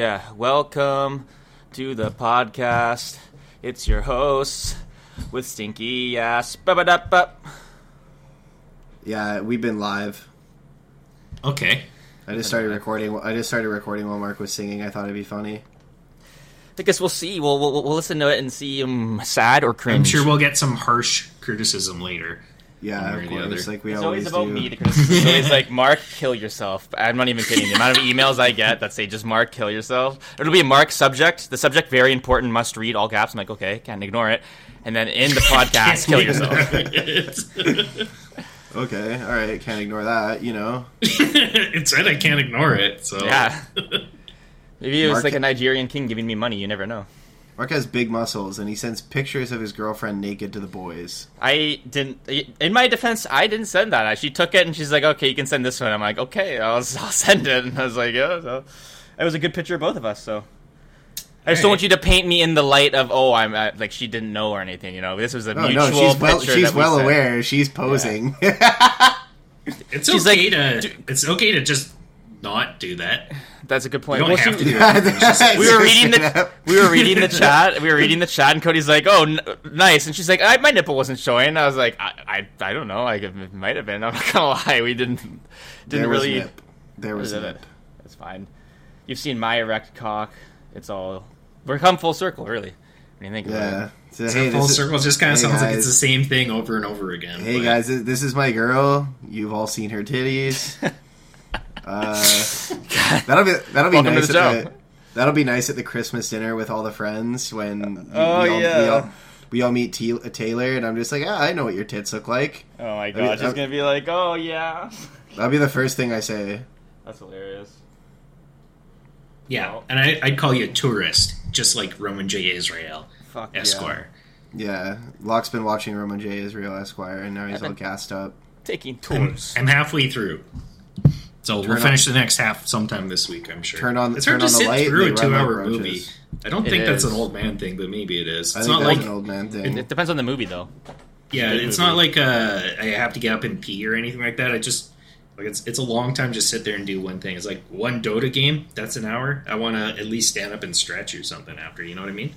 Yeah, welcome to the podcast. It's your hosts with stinky ass. Ba-ba-da-ba. Yeah, we've been live. Okay. I just started recording. I just started recording while Mark was singing. I thought it'd be funny. I guess we'll see. We'll, we'll, we'll listen to it and see um, sad or cringe. I'm sure we'll get some harsh criticism later. Yeah, One way of course, other. like we It's always always about do. me. The criticism is always like, Mark, kill yourself. I'm not even kidding. The amount of emails I get that say just Mark, kill yourself. It'll be a Mark subject. The subject very important, must read, all caps. I'm like, okay, can't ignore it. And then in the podcast, kill yourself. Okay, all right, can't ignore that. You know, it said I can't ignore it, so Yeah. Maybe it was Mark- like a Nigerian king giving me money. You never know. Mark has big muscles, and he sends pictures of his girlfriend naked to the boys. I didn't. In my defense, I didn't send that. She took it and she's like, "Okay, you can send this one." I'm like, "Okay, I'll, I'll send it." And I was like, "Yeah." So it was a good picture of both of us. So I just don't want you to paint me in the light of, "Oh, I'm uh, like she didn't know or anything." You know, this was a Oh mutual no, she's well. picture She's that we well sent. aware. She's posing. it's She's okay like, to "Do- it's okay to just not do that. That's a good point. You don't Well, have she- to do it. we were reading the we were reading the chat. We were reading the chat, and Cody's like, "Oh, n- nice," and she's like, I, "My nipple wasn't showing." I was like, "I, I, I don't know. Like, it might have been. I'm not gonna lie. We didn't didn't There really." nip. There was Is it? nip. That's fine. You've seen my erect cock. It's all we're come full circle, really. When you think about Yeah. it. So, So hey, full this is- circle just kind of hey, sounds like it's the same thing over and over again. Hey but- guys, this this is my girl. You've all seen her titties. Uh, that'll be that'll be Welcome to nice. the at the, that'll be nice at the Christmas dinner with all the friends when we, Oh, we all, we yeah. all, we all meet T- Taylor, and I'm just like, ah, I know what your tits look like. Oh my god, she's uh, gonna be like, "Oh yeah." That'll be the first thing I say. That's hilarious. Yeah, and I, I'd call you a tourist, just like Roman J. Israel, Fuck Esquire. Yeah, Locke's been watching Roman J. Israel Esquire, and now he's all been- gassed up. Yeah. Taking I'm, tours. I'm halfway through. So Turn we'll on- finish the next half sometime this week, I'm sure. Turn on- it's turn hard to on the sit light, through a two-hour movie. I don't It think that's an old man thing, but maybe it is. I It's think not like an old man thing. it depends on the movie, though. Yeah, Good it's not like uh, I have to get up and pee or anything like that. I just like it's it's a long time just sit there and do one thing. It's like one Dota game. That's an hour. I want to at least stand up and stretch or something after. You know what I mean?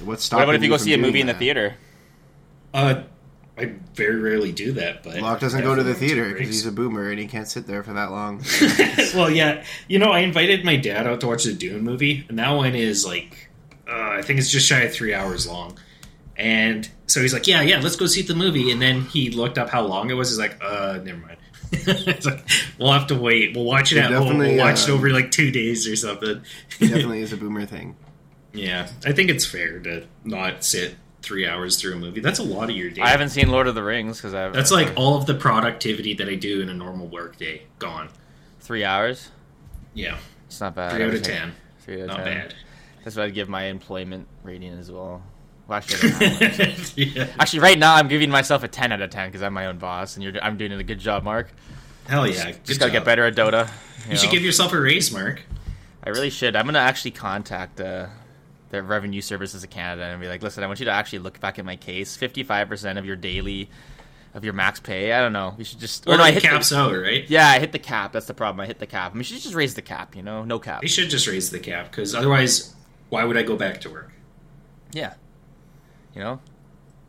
What's What stopping about if you go from see a doing movie in the theater? Uh, I very rarely do that, but Locke doesn't go to the theater because he's a boomer and he can't sit there for that long. well, yeah, you know, I invited my dad out to watch the Dune movie, and that one is like, uh, I think it's just shy of three hours long. And so he's like, "Yeah, yeah, let's go see the movie." And then he looked up how long it was. He's like, "Uh, never mind." it's like we'll have to wait. We'll watch it It at home. We'll definitely, watch it uh, over like two days or something. Definitely is a boomer thing. yeah, I think it's fair to not sit three hours through a movie. That's a lot of your day. I haven't seen Lord of the Rings because I've That's like all of the productivity that I do in a normal work day gone. three hours. Yeah, It's not bad. three out of ten. Three out of Not 10. bad. That's what I'd give my employment rating as well. Well, actually, I don't know. yeah. actually, right now I'm giving myself a 10 out of 10 because I'm my own boss, and you're I'm doing a good job, Mark. Hell yeah. Good Just gotta job. get better at Dota. You should know. give yourself a raise, Mark. I really should. I'm gonna actually contact uh, the Revenue Services of Canada and be like, listen, I want you to actually look back at my case. 55% of your daily, of your max pay. I don't know. We should just. Or no, I hit the- caps out, right? Yeah, I hit the cap. That's the problem. I hit the cap. I mean, we should just raise the cap. You know, no cap. They should just raise the cap because otherwise, why would I go back to work? Yeah. You know.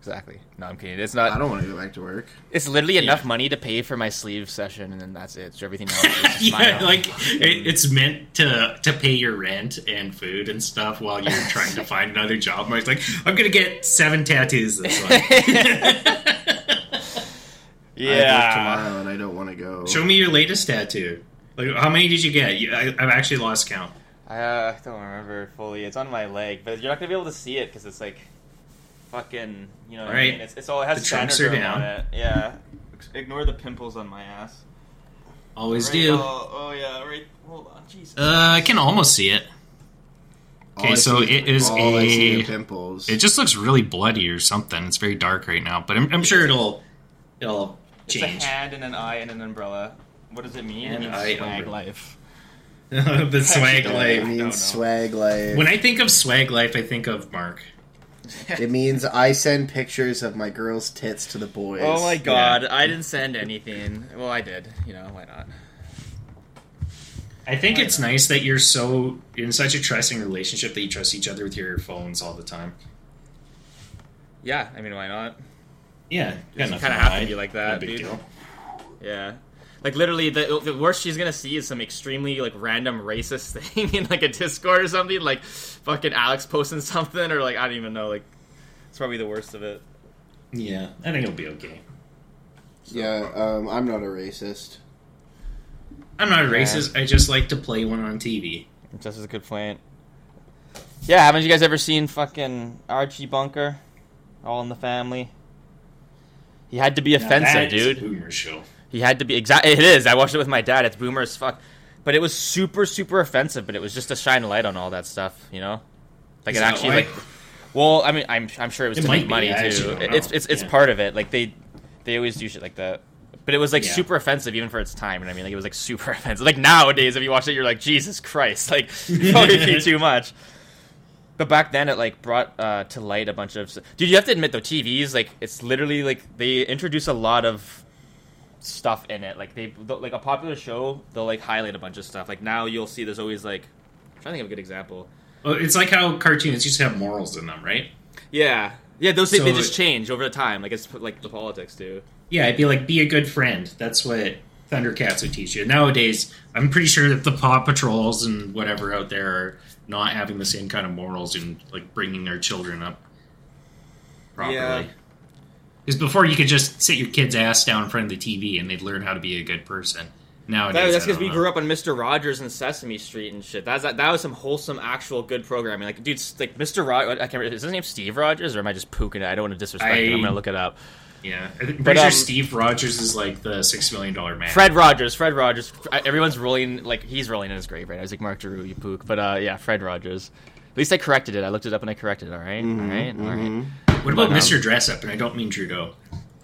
Exactly. No, I'm kidding. It's not. I don't want to go back to work. It's literally enough money to pay for my sleeve session, and then that's it. So everything else. Is just my yeah, like it, it's meant to to pay your rent and food and stuff while you're trying to find another job. Mark's like, I'm gonna get seven tattoos this month. I work yeah. tomorrow and I don't want to go. Show me your latest tattoo. Like, how many did you get? You, I, I've actually lost count. I uh, don't remember fully. It's on my leg, but you're not gonna be able to see it because it's like fucking. You know what I mean? It's, it's all it has The trunks are Standard down. on it. Yeah. Ignore the pimples on my ass. Always Right, do. Oh, oh yeah. Right. Hold on. Jesus. Uh, I can almost see it. All Okay, I so see- it is all I see a- pimples. It just looks really bloody or something. It's very dark right now, but I'm, I'm sure it'll it'll it's change. a hand and an eye and an umbrella. What does it mean? An it means swag umbrella. life. the swag don't it life. means swag life. When I think of swag life, I think of Mark. it means I send pictures of my girl's tits to the boys. Oh my god, I didn't send anything. Well, I did. You know, why not? I think Why it's not? nice that you're so in such a trusting relationship that you trust each other with your phones all the time. Yeah, I mean, why not? Yeah, You kinda have to be like that, No big dude. deal. Yeah. Like literally, the, the worst she's gonna see is some extremely like random racist thing in like a Discord or something, like fucking Alex posting something, or like I don't even know. Like, it's probably the worst of it. Yeah, I think it'll be okay. Yeah, um, I'm not a racist. I'm not a racist. I just like to play one on TV. Just as a good point. Yeah, haven't you guys ever seen fucking Archie Bunker? All in the Family. He had to be Now offensive, that is a dude. boomer show. He had to be exact. It is. I watched it with my dad. It's boomer as fuck, but it was super, super offensive. But it was just to shine a light on all that stuff, you know. Like Is it actually, like, well, I mean, I'm, I'm sure it was It to make money actually too. It's, it's, it's Yeah. part of it. Like they, they always do shit like that. But it was like Yeah. super offensive even for its time. And I mean, like it was like super offensive. Like nowadays, if you watch it, you're like, Jesus Christ, like probably be too much. But back then, it like brought uh, to light a bunch of. Dude, you have to admit though, TVs like it's literally like they introduce a lot of stuff in it. Like they like a popular show, they'll like highlight a bunch of stuff. Like now you'll see there's always like. I'm trying to think of a good example. Well, it's like how cartoons used to have morals in them, right? Yeah, yeah, those they, they just change over the time. Like it's like the politics do. Yeah, it'd be like be a good friend. That's what Thundercats would teach you. Nowadays, I'm pretty sure that the Paw Patrols and whatever out there are not having the same kind of morals and like bringing their children up properly. Yeah. Because before you could just sit your kid's ass down in front of the TV and they'd learn how to be a good person. Nowadays, That, that's because we know. grew up on Mister Rogers and Sesame Street and shit. That's that, that was some wholesome, actual good programming. Like, dude, like Mister Rogers. I can't. remember- Is his name Steve Rogers or am I just pooking it? I don't want to disrespect him. I'm gonna look it up. Yeah, I'm pretty But, sure um, Steve Rogers is like the six million dollar man. Fred Rogers. Fred Rogers. Everyone's rolling like he's rolling in his grave right now. He's like Mark Giroux, you pook. But uh, yeah, Fred Rogers. At least I corrected it. I looked it up and I corrected it. All right? all right, all right. What about But, um, Mr. Dressup? And I don't mean Trudeau.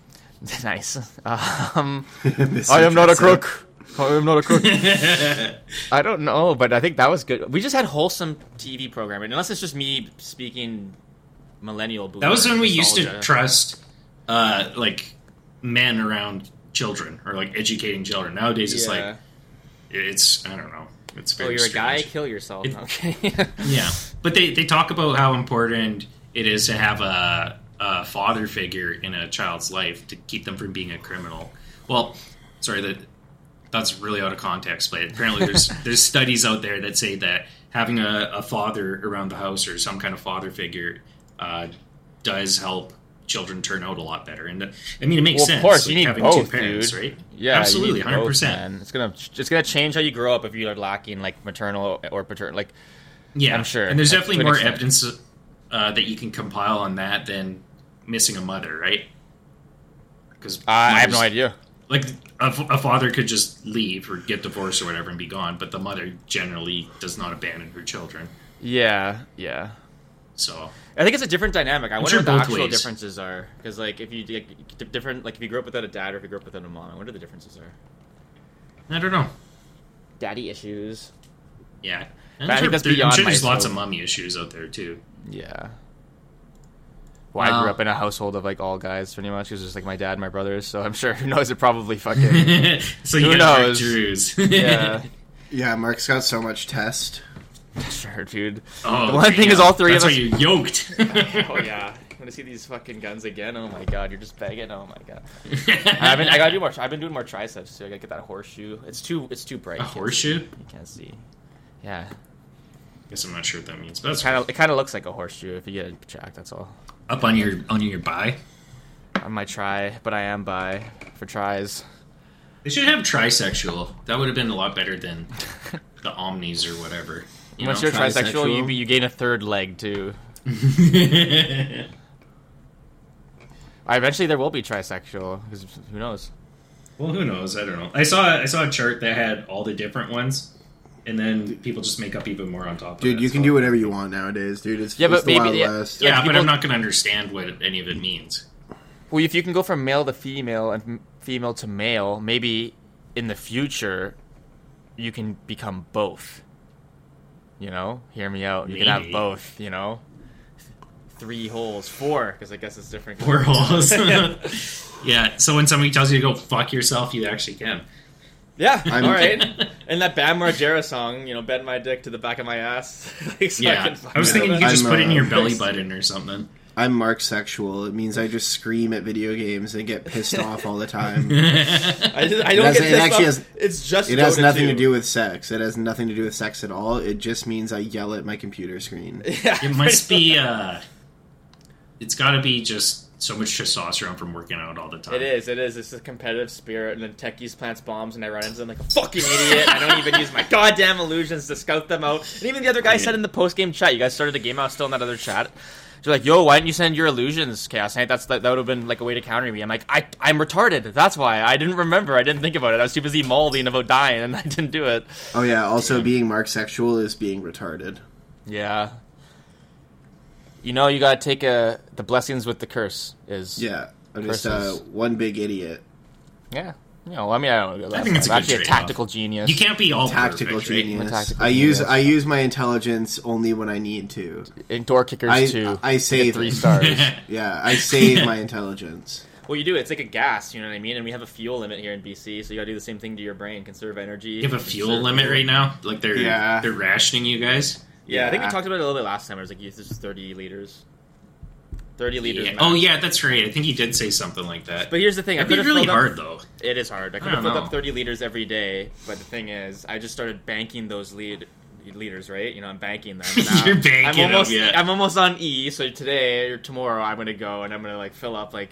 nice. Um, I am not a crook. I am not a crook. I don't know, but I think that was good. We just had wholesome TV programming, unless it's just me speaking millennial. That was when we used to trust, uh, like men around children or like educating children. Nowadays, it's like it's I don't know. It's Oh, very. you're a guy. Kill yourself. It- okay. Yeah, but they they talk about how important it is to have a, a father figure in a child's life to keep them from being a criminal. Well, sorry that that's really out of context, but apparently there's there's studies out there that say that having a, a father around the house or some kind of father figure uh, does help children turn out a lot better. And uh, I mean, it makes Well, sense. of course, like, you need having both, two parents, dude. right? Yeah, absolutely, hundred percent. It's gonna it's gonna change how you grow up if you are lacking like maternal or paternal. Like Yeah, I'm sure. And there's Like, definitely more extent. evidence uh, that you can compile on that than missing a mother, right? Because I have no idea. Like a father could just leave or get divorced or whatever and be gone, but the mother generally does not abandon her children. Yeah, yeah. So I think it's a different dynamic. I wonder sure what the actual ways. differences are. Because like if you like, different, like if you grew up without a dad or if you grew up without a mom, I wonder the differences are. I don't know. Daddy issues. Yeah, But I I'm think that's there- I'm sure my there's lots scope. of mummy issues out there too. Yeah. Well, I grew up um, in a household of like all guys, pretty much. It was just like my dad, and my brothers. So I'm sure who knows it probably fucking so Who got Mark knows? Drews. yeah. Yeah, Mark's got so much test. Sure, dude. Oh, The one okay, thing is all three That's of why us- you're yoked. oh yeah. I'm gonna see these fucking guns again. Oh my god, you're just begging. Oh my god. I've been, I gotta do more. I've been doing more triceps too. I gotta get that horseshoe. It's too. It's too bright. A You horseshoe? see. You can't see. Yeah. I guess I'm not sure what that means, but that's Kind of. It kind of looks like a horseshoe if you get it checked. That's all. up on your on your buy. I might try, but I am by for tries. They should have trisexual. That would have been a lot better than the omnis or whatever. You Once know? you're trisexual, you trisexual? you gain a third leg too. I eventually there will be trisexual because who knows? well, who knows? I don't know. I saw I saw a chart that had all the different ones, and then people just make up even more on top. Dude, of it, Dude, you can so- do whatever you want nowadays, dude. It's, Yeah, it's but the maybe- Wild yeah. West. Yeah, but people- I'm not going to understand what any of it means. Well, if you can go from male to female and female to male, maybe in the future you can become both. You know, hear me out. You can have both. You know, three holes, four, because I guess it's different. Four holes. yeah. So when somebody tells you to go fuck yourself, you actually can. Yeah, I'm- all right. And that Bam Margera song, you know, bend my dick to the back of my ass. like, so Yeah, can fuck I was thinking you could just I'm, put it in uh, your belly button or something. I'm Mark sexual. It means I just scream at video games and get pissed off all the time. I, just, I don't It get has- it actually off. has- It's just It has Dota nothing 2. to do with sex. It has nothing to do with sex at all. It just means I yell at my computer screen. Yeah, It must be. uh It's got to be just so much testosterone from working out all the time. It is. It is. It's a competitive spirit, and then techies plants bombs, and I run into them like a fucking idiot. I don't even use my goddamn illusions to scout them out. And even the other guy said in the post game chat, you guys started the game. I was still in that other chat. You're like, yo, why didn't you send your illusions, Chaos Knight? That's that, that would have been like a way to counter me. I'm like, I, I'm retarded. That's why I didn't remember. I didn't think about it. I was too busy molding about dying, and I didn't do it. Oh yeah. Also, being Mark sexual is being retarded. Yeah. You know, you gotta take a the blessings with the curse. Is Yeah. I'm just uh, one big idiot. yeah. You know, I mean, I don't know. I think it's a I'm good actually a trade-off. tactical genius. You can't be all Tactical perfect, right? genius. tactical I use genius. I use my intelligence only when I need to. in door kickers I too. I get save three stars. Yeah, I save my intelligence. well, you do. It's like a gas. You know what I mean? And we have a fuel limit here in BC, so you gotta do the same thing to your brain. Conserve energy. You have a fuel limit right now. Like they're Yeah. they're rationing you guys. Yeah, I think we talked about it a little bit last time. It was like, this is thirty liters. Thirty liters. Yeah. Oh yeah, that's right. I think he did say something like that. But here's the thing. I That'd be really filled up- hard though. It is hard. I could I have filled up 30 liters every day, but the thing is, I just started banking those lead liters, right? You know, I'm banking them. You're banking I'm them, almost, yeah. I'm almost on E. So today or tomorrow, I'm gonna go and I'm gonna like fill up like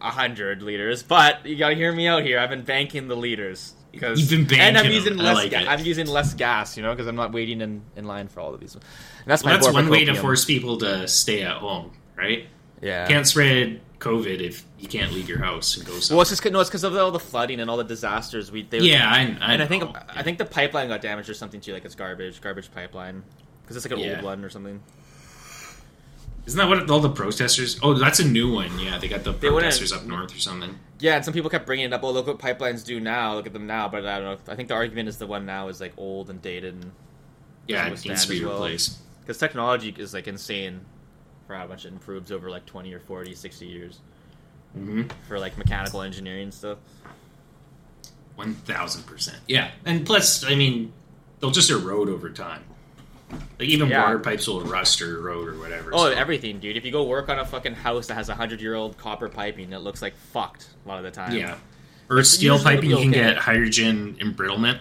a hundred liters. But you gotta hear me out here. I've been banking the liters because You've been and I'm using them. Less. like ga- I'm using less gas, you know, because I'm not waiting in, in line for all of these. And that's Well, my that's one way to force people to stay at home, right? Yeah. Can't spread COVID if you can't leave your house and go somewhere. well, it's just 'cause- no, it's because of all the flooding and all the disasters. We they, yeah, I, I and I think know. I think the pipeline got damaged or something too. Like it's garbage, garbage pipeline, because it's like an Yeah. old one or something. Isn't that what all the protesters? Oh, that's a new one. Yeah, they got the They protesters up north or something. Yeah, and some people kept bringing it up. Oh, look what pipelines do now. Look at them now. But I don't know. I think the argument is the one now is like old and dated, and Yeah, it needs to be well. replaced. because technology is like insane for how much it improves over like 20 or 40, 60 years hmm for like mechanical engineering stuff. One thousand percent. Yeah, and plus, I mean, they'll just erode over time. Like even Yeah. water pipes will rust or erode or whatever. Oh, so- everything, dude. If you go work on a fucking house that has a hundred year old copper piping, it looks like fucked a lot of the time. Yeah, or steel piping, you can okay. get hydrogen embrittlement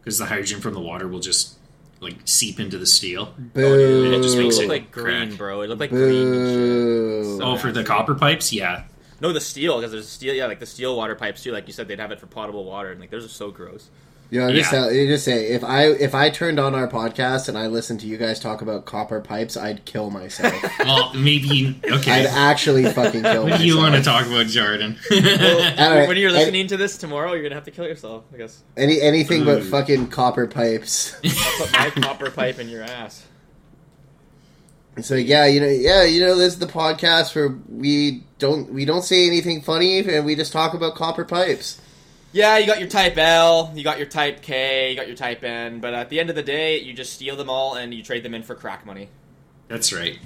because the hydrogen from the water will just like seep into the steel. Boo. And it just makes it, it like green, crack. bro. It looked like green. And shit. Boo. So- Oh, for the copper pipes, yeah. No, the steel because there's steel. Yeah, like the steel water pipes too. Like you said, they'd have it for potable water, and like those are so gross. You know, just, Yeah. tell, you just say if I if I turned on our podcast and I listened to you guys talk about copper pipes, I'd kill myself. Well, maybe I'd actually fucking kill What myself. do you want to talk about, Jordan? Alright, when you're and- listening to this tomorrow, you're gonna have to kill yourself. I guess. Any anything but fucking copper pipes. Put my copper pipe in your ass. So yeah, you know, yeah, you know, this is the podcast where we don't we don't say anything funny and we just talk about copper pipes. Yeah, you got your Type L, you got your Type K, you got your Type N, but at the end of the day, you just steal them all and you trade them in for crack money. That's right.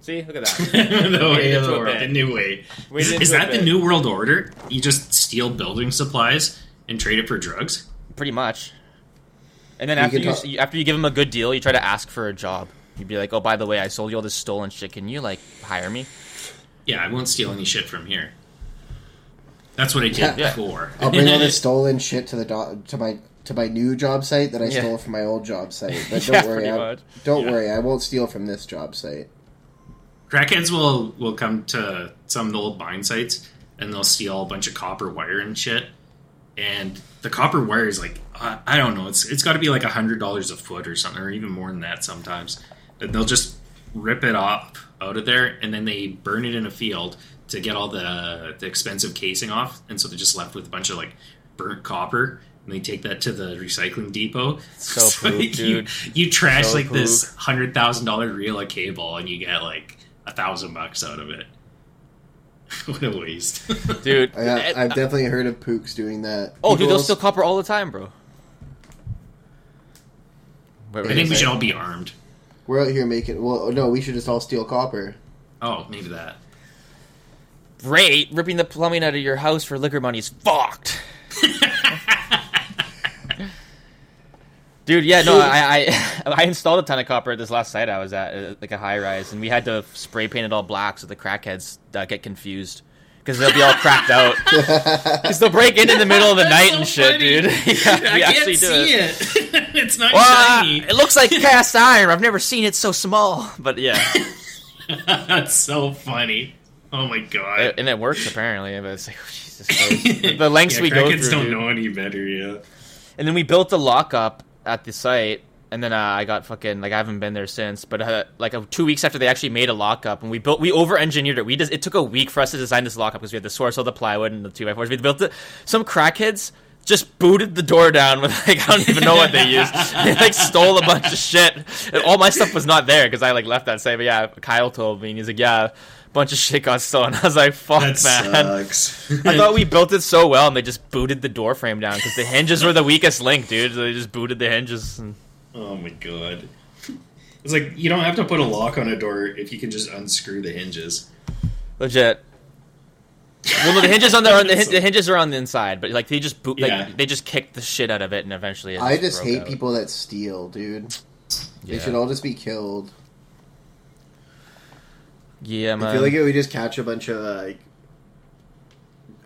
See, look at that. the way of the world, the new way. Is, is that the new world order? You just steal building supplies and trade it for drugs? Pretty much. And then You after you, talk- after you give them a good deal, you try to ask for a job. You'd be like, "Oh, by the way, I sold you all this stolen shit. Can you like hire me?" Yeah, I won't steal any shit from here. That's what I did Yeah. before. I'll bring all this stolen shit to the do- to my to my new job site that I Yeah. stole from my old job site. But don't Yeah, worry, I, don't Yeah. worry, I won't steal from this job site. Crackheads will will come to some of the old mine sites and they'll steal a bunch of copper wire and shit. And the copper wire is like I, I don't know, it's it's got to be like a hundred dollars a foot or something, or even more than that sometimes. And they'll just rip it off out of there, and then they burn it in a field to get all the the expensive casing off, and so they're just left with a bunch of like burnt copper. And they take that to the recycling depot. So poop, you, dude. you trash So like this hundred thousand dollar reel of cable, and you get like a thousand bucks out of it. what a waste! Dude, I, eh, I've definitely heard of Pooks doing that. oh, dude, they'll steal copper all the time, bro. What were I think we should all be armed. We're out here making. Well, no, we should just all steal copper. Oh, maybe that. Great, ripping the plumbing out of your house for liquor money is fucked. Dude, yeah, no, I, I I installed a ton of copper at this last site I was at, uh, like a high rise, and we had to spray paint it all black so the crackheads uh, get confused because they'll be all cracked out because they'll break in in the middle of the night so and shit, funny. dude. yeah, I can't actually do see it. it. it's not Well, uh, shiny. it looks like cast iron. I've never seen it so small, but yeah, That's so funny. Oh my god. It- and it works apparently. But it's like, oh, Jesus Christ, the lengths yeah, we go through. don't dude. know any better. Yeah. And then we built the lockup at the site, and then uh, I got fucking like I haven't been there since. But uh, like uh, two weeks after they actually made a lockup, and we built we over engineered it. We just it took a week for us to design this lockup because we had the source of the plywood and the two by fours. We built it. Some crackheads just booted the door down with like I don't even know what they used. they like stole a bunch of shit. And all my stuff was not there because I like left that site. But yeah, Kyle told me and he's like, yeah. A Bunch of shit got stolen. I was like, "Fuck, That man!" sucks. I thought we built it so well, and they just booted the door frame down because the hinges were the weakest link, dude. So they just booted the hinges. And... oh my god. It's like you don't have to put a lock on a door if you can just unscrew the hinges. Legit. Well, no, the hinges on the, on the, the hinges are on the inside, but like they just boot, Yeah. like they just kicked the shit out of it, and eventually it I just broke hate out. people that steal, dude. They should all just be killed. Yeah, man. I feel like it would just catch a bunch of like,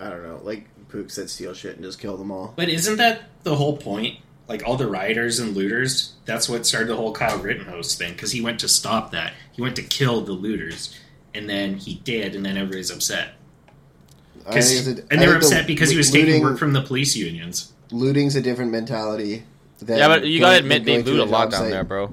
I don't know, like pooks that steal shit and just kill them all. But isn't that the whole point? Like all the rioters and looters, that's what started the whole Kyle Rittenhouse thing because he went to stop that. He went to kill the looters, and then he did, and then everybody's upset. I 'Cause- think it's a- and I they were think the upset because he was looting, taking work from the police unions. Looting's a different mentality. Than yeah, but you going- gotta admit they loot a lot down site. there, bro.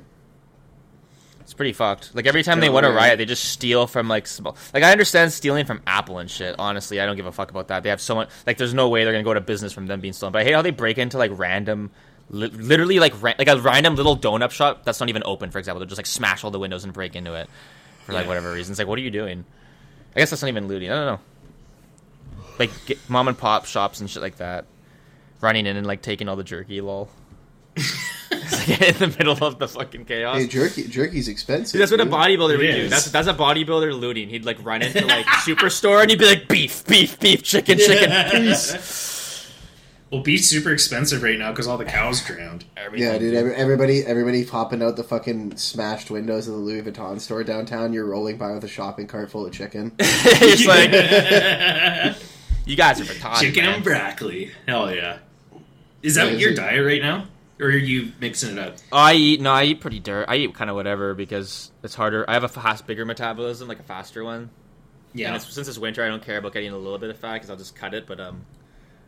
It's pretty fucked. Like every time they want to riot, they just steal from like small. Like I understand stealing from Apple and shit. Honestly, I don't give a fuck about that. They have so much. Like there's no way they're gonna go to business from them being stolen. But I hate how they break into like random, li- literally like ra- like a random little donut shop that's not even open. For example, they'll just like smash all the windows and break into it for like Yeah. whatever reasons. Like what are you doing? I guess that's not even looting. I don't know. Like mom and pop shops and shit like that, running in and like taking all the jerky. Lol. It's like in the middle of the fucking chaos. Hey, jerky, jerky's expensive. Dude, that's what a bodybuilder would do. That's that's a bodybuilder looting. He'd like run into like superstore and he'd be like beef, beef, beef, chicken, chicken, peace. Well, beef's super expensive right now because all the cows drowned. Yeah, dude. Every, everybody, everybody popping out the fucking smashed windows of the Louis Vuitton store downtown. You're rolling by with a shopping cart full of chicken. it's like you guys are retarded. Chicken man. and broccoli. Hell yeah. Is that Yeah, your it- diet right now? Or are you mixing it up? Oh, I eat no, I eat pretty dirt. I eat kind of whatever because it's harder. I have a fast, bigger metabolism, like a faster one. And Yeah. it's, since it's winter, I don't care about getting a little bit of fat because I'll just cut it. But um,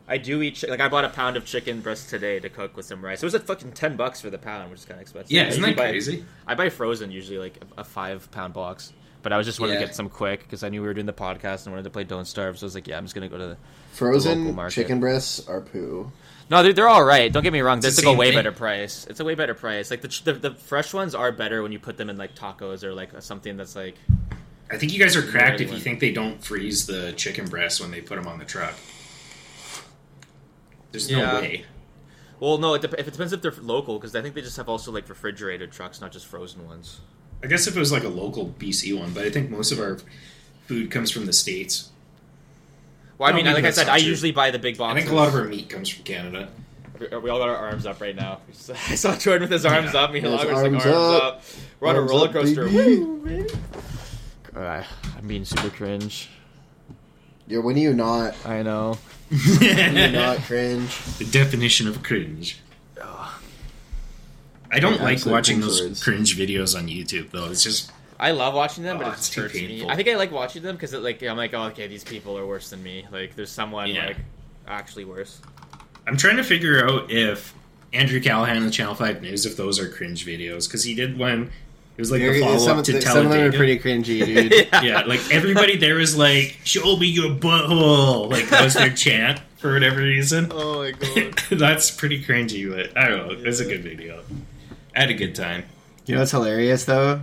I do eat chi- like I bought a pound of chicken breast today to cook with some rice. It was at fucking ten bucks for the pound, which is kind of expensive. Yeah, I isn't usually that buy- crazy? I buy frozen usually like a, a five pound box. But I was just wanted Yeah. to get some quick because I knew we were doing the podcast and wanted to play Don't Starve. So I was like, yeah, I'm just gonna go to the. local Frozen market. chicken breasts are poo. No, they're, they're all right. Don't get me wrong. It's It's the like a way thing. better price. It's a way better price. Like the, the the fresh ones are better when you put them in like tacos or like something that's like. I think you guys are cracked if you think they don't freeze the chicken breasts when they put them on the truck. There's Yeah. no way. Well, no, it, dep- if it depends if they're local because I think they just have also like refrigerated trucks, not just frozen ones. I guess if it was like a local BC one, but I think most of our food comes from the states. Well, I No, mean, like I said, I true. usually buy the big boxes. I think a lot of our meat comes from Canada. We we all got our arms up right now. I saw Jordan with his arms Yeah. up. Me and Yes, like arms arms up. up. We're on a Arms roller up, coaster. baby. Woo, baby. Uh, I'm being super cringe. You're when are you not? I know. When are you not cringe? The definition of cringe. I don't like watching those words. cringe videos on YouTube though. It's just I love watching them, but Oh, it it's just too hurts me. painful. I think I like watching them because like I'm like, oh, okay, these people are worse than me. Like, there's someone Yeah. like actually worse. I'm trying to figure out if Andrew Callaghan and Channel Five News if those are cringe videos because he did one. It was like the You're- follow some, up to some of them are Talladega. pretty cringy, dude. yeah, like everybody there was like, "Show me your butthole," like that was their chant for whatever reason. Oh my god. That's pretty cringy, but I don't know. It was a good video. I had a good time. You know what's hilarious though?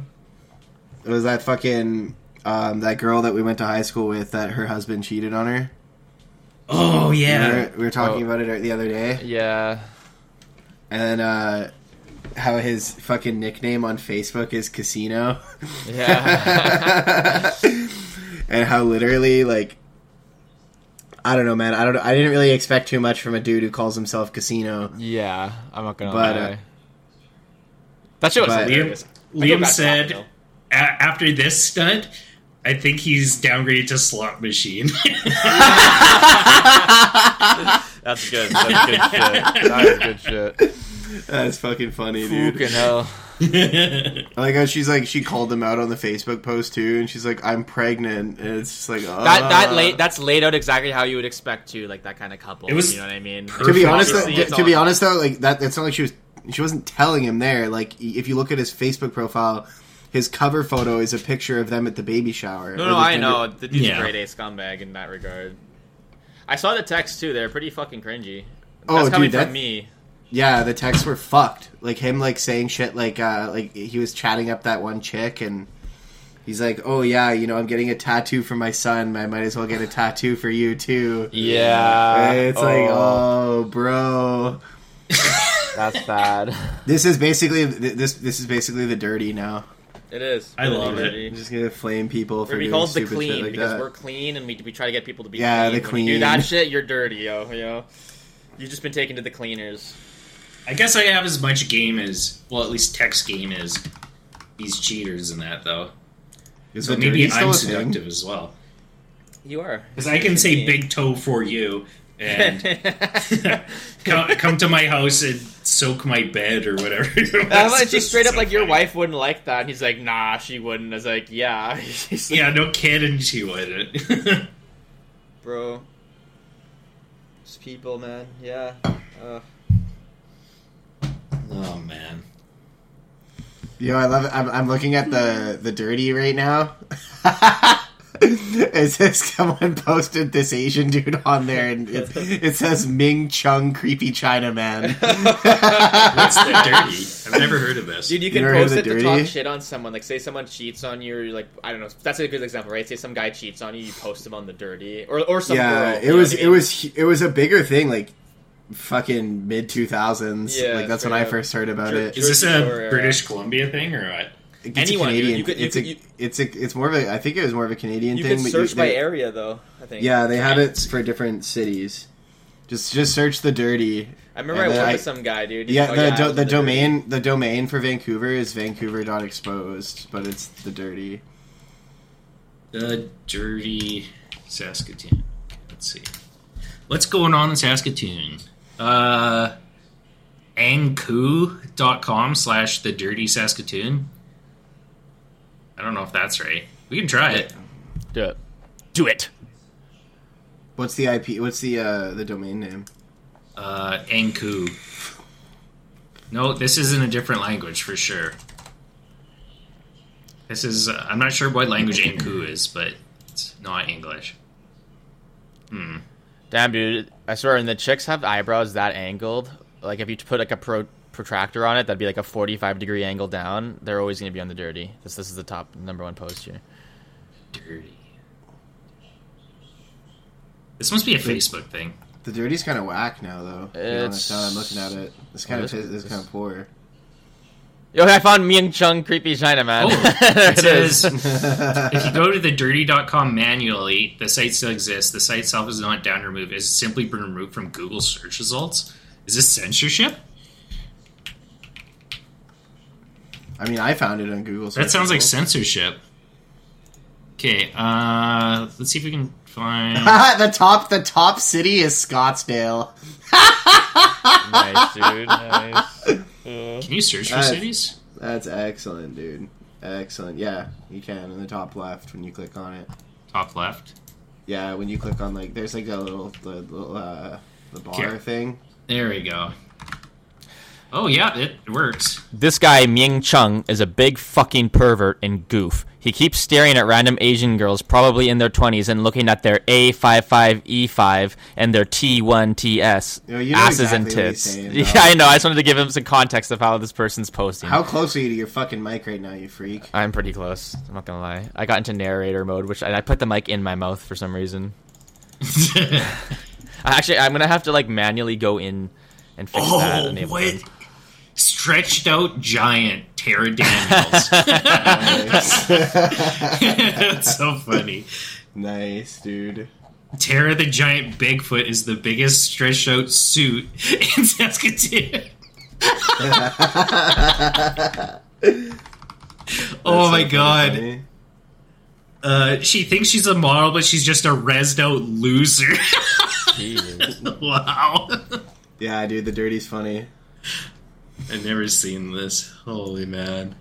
It was that fucking um, that girl that we went to high school with that her husband cheated on her. Oh We yeah, were, we were talking Oh. about it the other day, yeah. and uh, how his fucking nickname on Facebook is Casino. Yeah. and how literally like I don't know, man. I don't. I didn't really expect too much from a dude who calls himself Casino. yeah. I'm not gonna But, lie. uh, That shit was But- hilarious. Liam, I Liam back said that, a- after this stunt, I think he's downgraded to slot machine. That's good. That's good shit. That is good shit. That's fucking funny, dude. Fucking hell. I like how she's like she called him out on the Facebook post too, and she's like, "I'm pregnant," and it's just like uh, That that late that's laid out exactly how you would expect to like that kind of couple. It was you know what I mean. To be honest, though, to, to be honest though, like that, it's not like she was she wasn't telling him there. Like if you look at his Facebook profile, his cover photo is a picture of them at the baby shower. No, no, I gender- know. The dude's Yeah. a grade A scumbag in that regard. I saw the text too. They're pretty fucking cringy. Oh, coming dude, that- from me. Yeah, the texts were fucked. Like him, like saying shit, like uh, like he was chatting up that one chick, and he's like, "Oh yeah, you know, I'm getting a tattoo for my son. I might as well get a tattoo for you too." Yeah, it's like, oh, bro. that's bad. This is basically this. This is basically the dirty now. It is. I love it. I'm just gonna flame people for We're doing called the stupid clean shit like because that. we're clean and we, we try to get people to be Yeah, clean. the When you do clean. that shit, you're dirty, yo. You know, you've just been taken to the cleaners. I guess I have as much game as well, at least text game as these cheaters and that though. Is So maybe dirty still I'm a thing? seductive as well. You are Because I can say big toe for you and come, come to my house and soak my bed or whatever. I'm like, just straight up So like your funny. wife wouldn't like that. And he's like, nah, she wouldn't. I was like, yeah. Like, Yeah, no kidding, she wouldn't. bro. It's people, man. Yeah. Uh, oh man. Yo, I love it. I'm, I'm looking at the the dirty right now. it says someone posted this Asian dude on there, and it, it says Ming Chung creepy China man. What's the dirty? I've never heard of this. Dude, you You can never heard post it the to talk shit on someone. Like, say someone cheats on you, or like, I don't know. That's a good example, right? Say some guy cheats on you, you post him on the dirty, or or some yeah, girl. it was what I it was it was a bigger thing, like fucking mid two thousands. Yeah, like that's when straight I first heard about Jer- it. Is this a British Columbia thing or what? It's anyone, a. Canadian. You could- you it's could- a you- it's a it's more of a I think it was more of a Canadian You thing. can but search by they- area though. I think. Yeah, they have it for different cities. Just just search the dirty. I remember I then worked I- with some guy, dude. He's Yeah, like, the oh, do, I was the in dirty. domain the domain for Vancouver is vancouver.exposed, but it's the dirty. The dirty Saskatoon. Let's see. What's going on in Saskatoon? Uh angku.com slash the dirty Saskatoon. I don't know if that's right. We can try it. Do it. Do it. What's the IP? What's the uh, the domain name? Uh Anku. No, this is in a different language for sure. This is uh, I'm not sure what language Anku is, but it's not English. Hmm. Damn, dude. I swear, and the chicks have eyebrows that angled. Like, if you put like a pro- protractor on it, that'd be like a 45 degree angle down. They're always going to be on the dirty. This, this is the top number one post here. Dirty. This must be a Facebook thing. The dirty's kind of whack now, though. To honest, It's- now I'm looking at it. It's kind of oh, is it's kind of poor. Yo, I found Ming Chung Creepy China Man. Oh, it it is. says if you go to the dirty.com manually, the site still exists. The site itself is not down removed. It's simply been removed from Google search results. Is this censorship? I mean, I found it on Google. That search sounds like censorship. Okay, uh, let's see if we can find. the top the top city is Scottsdale. nice, dude. Nice. Can you search for Uh, cities? That's excellent, dude. Excellent. Yeah, you can in the top left when you click on it. Top left. Yeah, when you click on like, there's like a little the little uh, the bar Here. thing. There we go. Oh yeah, it works. This guy, Ming Chung, is a big fucking pervert and goof. He keeps staring at random Asian girls, probably in their 20s, and looking at their A55E5 and their T1TS. You know, you know asses exactly and what tits. saying, yeah. I know. I just wanted to give him some context of how this person's posting. How close are you to your fucking mic right now, you freak? I'm pretty close. I'm not gonna lie. I got into narrator mode, which I, I put the mic in my mouth for some reason. Actually, I'm gonna have to like manually go in and fix that. oh, enable what? thing. Stretched out giant Tara Daniels. That's so funny. nice, dude. Tara the giant Bigfoot is the biggest stretched out suit in Saskatoon. Oh my so god. funny. Uh, she thinks she's a model, but she's just a rezzed out loser. Wow. Yeah, dude, the dirty's funny. I've never seen this. Holy man.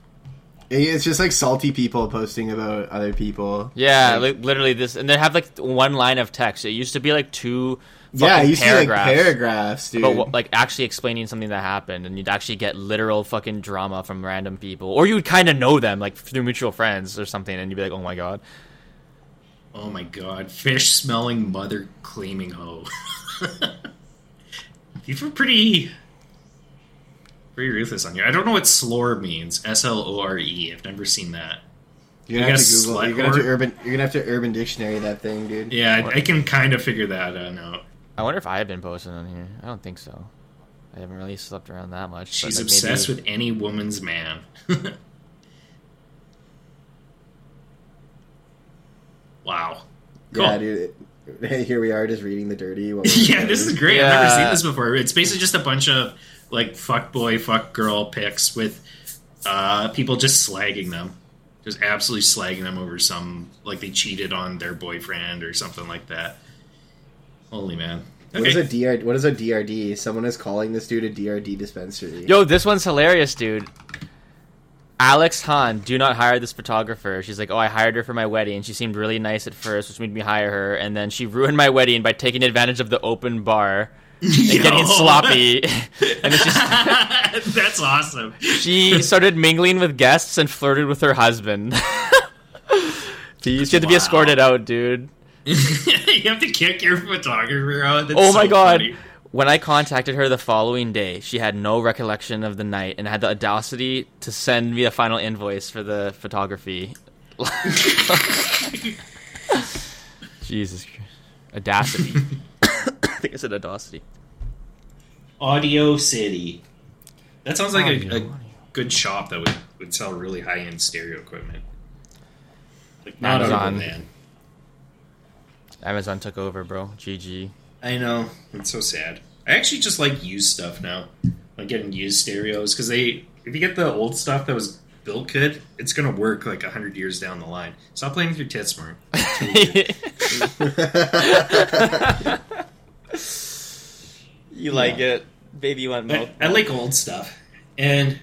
It's just like salty people posting about other people. Yeah, Like- like, literally this, and they have like one line of text. It used to be like two. yeah, fucking it used to be like paragraphs. paragraphs, dude. But like actually explaining something that happened, and you'd actually get literal fucking drama from random people, or you would kind of know them like through mutual friends or something, and you'd be like, "Oh my god." Oh my god. Fish smelling mother claiming hoe. People were pretty. Pretty ruthless on here. I don't know what slore means. S L O R E. I've never seen that. you're gonna have to Google. slut You're gonna have to urban. You're gonna have to urban dictionary that thing, dude. Yeah, I, I can kind of figure that uh, out. I wonder if I have been posting on here. I don't think so. I haven't really slept around that much. but, She's like, obsessed maybe- with any woman's man. wow. Cool. Yeah, dude. Hey, here we are, just reading the dirty. while yeah, this is great. I've never seen this before. It's basically just a bunch of like fuck boy, fuck girl pics with uh, people just slagging them, just absolutely slagging them over some like they cheated on their boyfriend or something like that. Holy man! What is a Okay, DR? What is a DRD? Someone is calling this dude a DRD dispensary. Yo, this one's hilarious, dude. Alex Han, do not hire this photographer. She's like, oh, I hired her for my wedding. She seemed really nice at first, which made me hire her, and then she ruined my wedding by taking advantage of the open bar and getting sloppy. and it's just That's awesome. she started mingling with guests and flirted with her husband. she had to be escorted out, dude. you have to kick your photographer out. That's Oh my so god. funny. When I contacted her the following day, she had no recollection of the night and had the audacity to send me a final invoice for the photography. Jesus Christ. Audacity. I think I said audacity. Audio City. That sounds like a, Audio, a audio. good shop that would, would sell really high end stereo equipment. Like not Amazon. Amazon. man. Amazon took over, bro. GG. I know. It's so sad. I actually just like used stuff now. Like getting used stereos because they if you get the old stuff that was built good, it's gonna work like hundred years down the line. Stop playing with your tits, Mark. you like it. Baby you want I, I like old stuff. And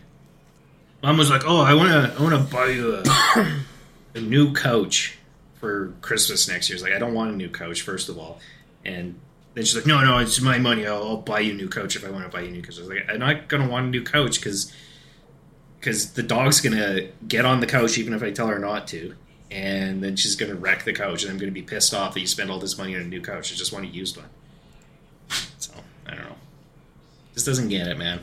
mom was like, "Oh, I want to, I want to buy you a, a new couch for Christmas next year." Was like, "I don't want a new couch, first of all." And then she's like, "No, no, it's my money. I'll, I'll buy you a new couch if I want to buy you a new couch." I was like, "I'm not gonna want a new couch because because the dog's gonna get on the couch even if I tell her not to." And then she's gonna wreck the couch, and I'm gonna be pissed off that you spend all this money on a new couch. I just want a used one. So I don't know. Just doesn't get it, man.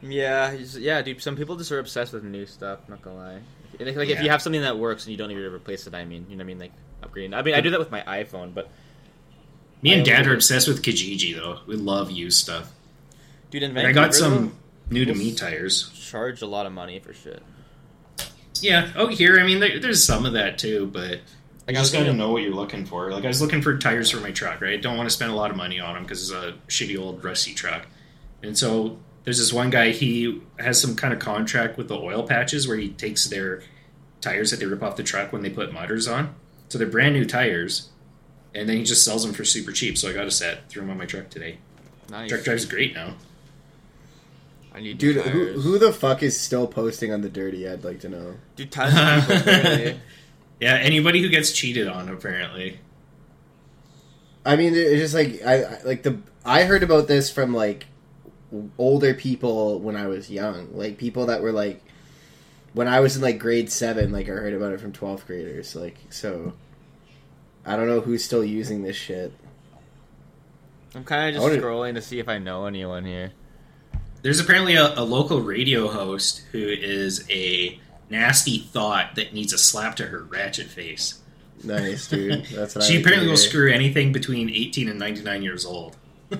Yeah, yeah, dude. Some people just are obsessed with new stuff. Not gonna lie. If, like if you have something that works and you don't need to replace it, I mean, you know what I mean, like upgrading. I mean, I do that with my iPhone, but Me and Dad are obsessed with Kijiji, though. We love used stuff. dude, And I got some new to me tires. charge a lot of money for shit. Yeah, oh, here, I mean, there, there's some of that too, but you just I gotta know what you're looking for. Like, I was looking for tires for my truck, right? Don't want to spend a lot of money on them because it's a shitty old rusty truck. And so there's this one guy, he has some kind of contract with the oil patches where he takes their tires that they rip off the truck when they put mudders on. So they're brand new tires, and then he just sells them for super cheap. So I got a set, threw them on my truck today. Nice. Truck drives great now. I need Dude, who, who the fuck is still posting on the dirty? I'd like to know. Dude, tons of people. apparently. Yeah, anybody who gets cheated on, apparently. I mean, it's just like I I- like the I heard about this from like older people when I was young, like people that were like when I was in like grade seven. Like I heard about it from twelfth graders. Like so, I don't know who's still using this shit. I'm kind of just wanna- scrolling to see if I know anyone here. There's apparently a, a local radio host who is a nasty thought that needs a slap to her ratchet face. Nice, dude. That's what she to apparently will screw anything between 18 and 99 years old.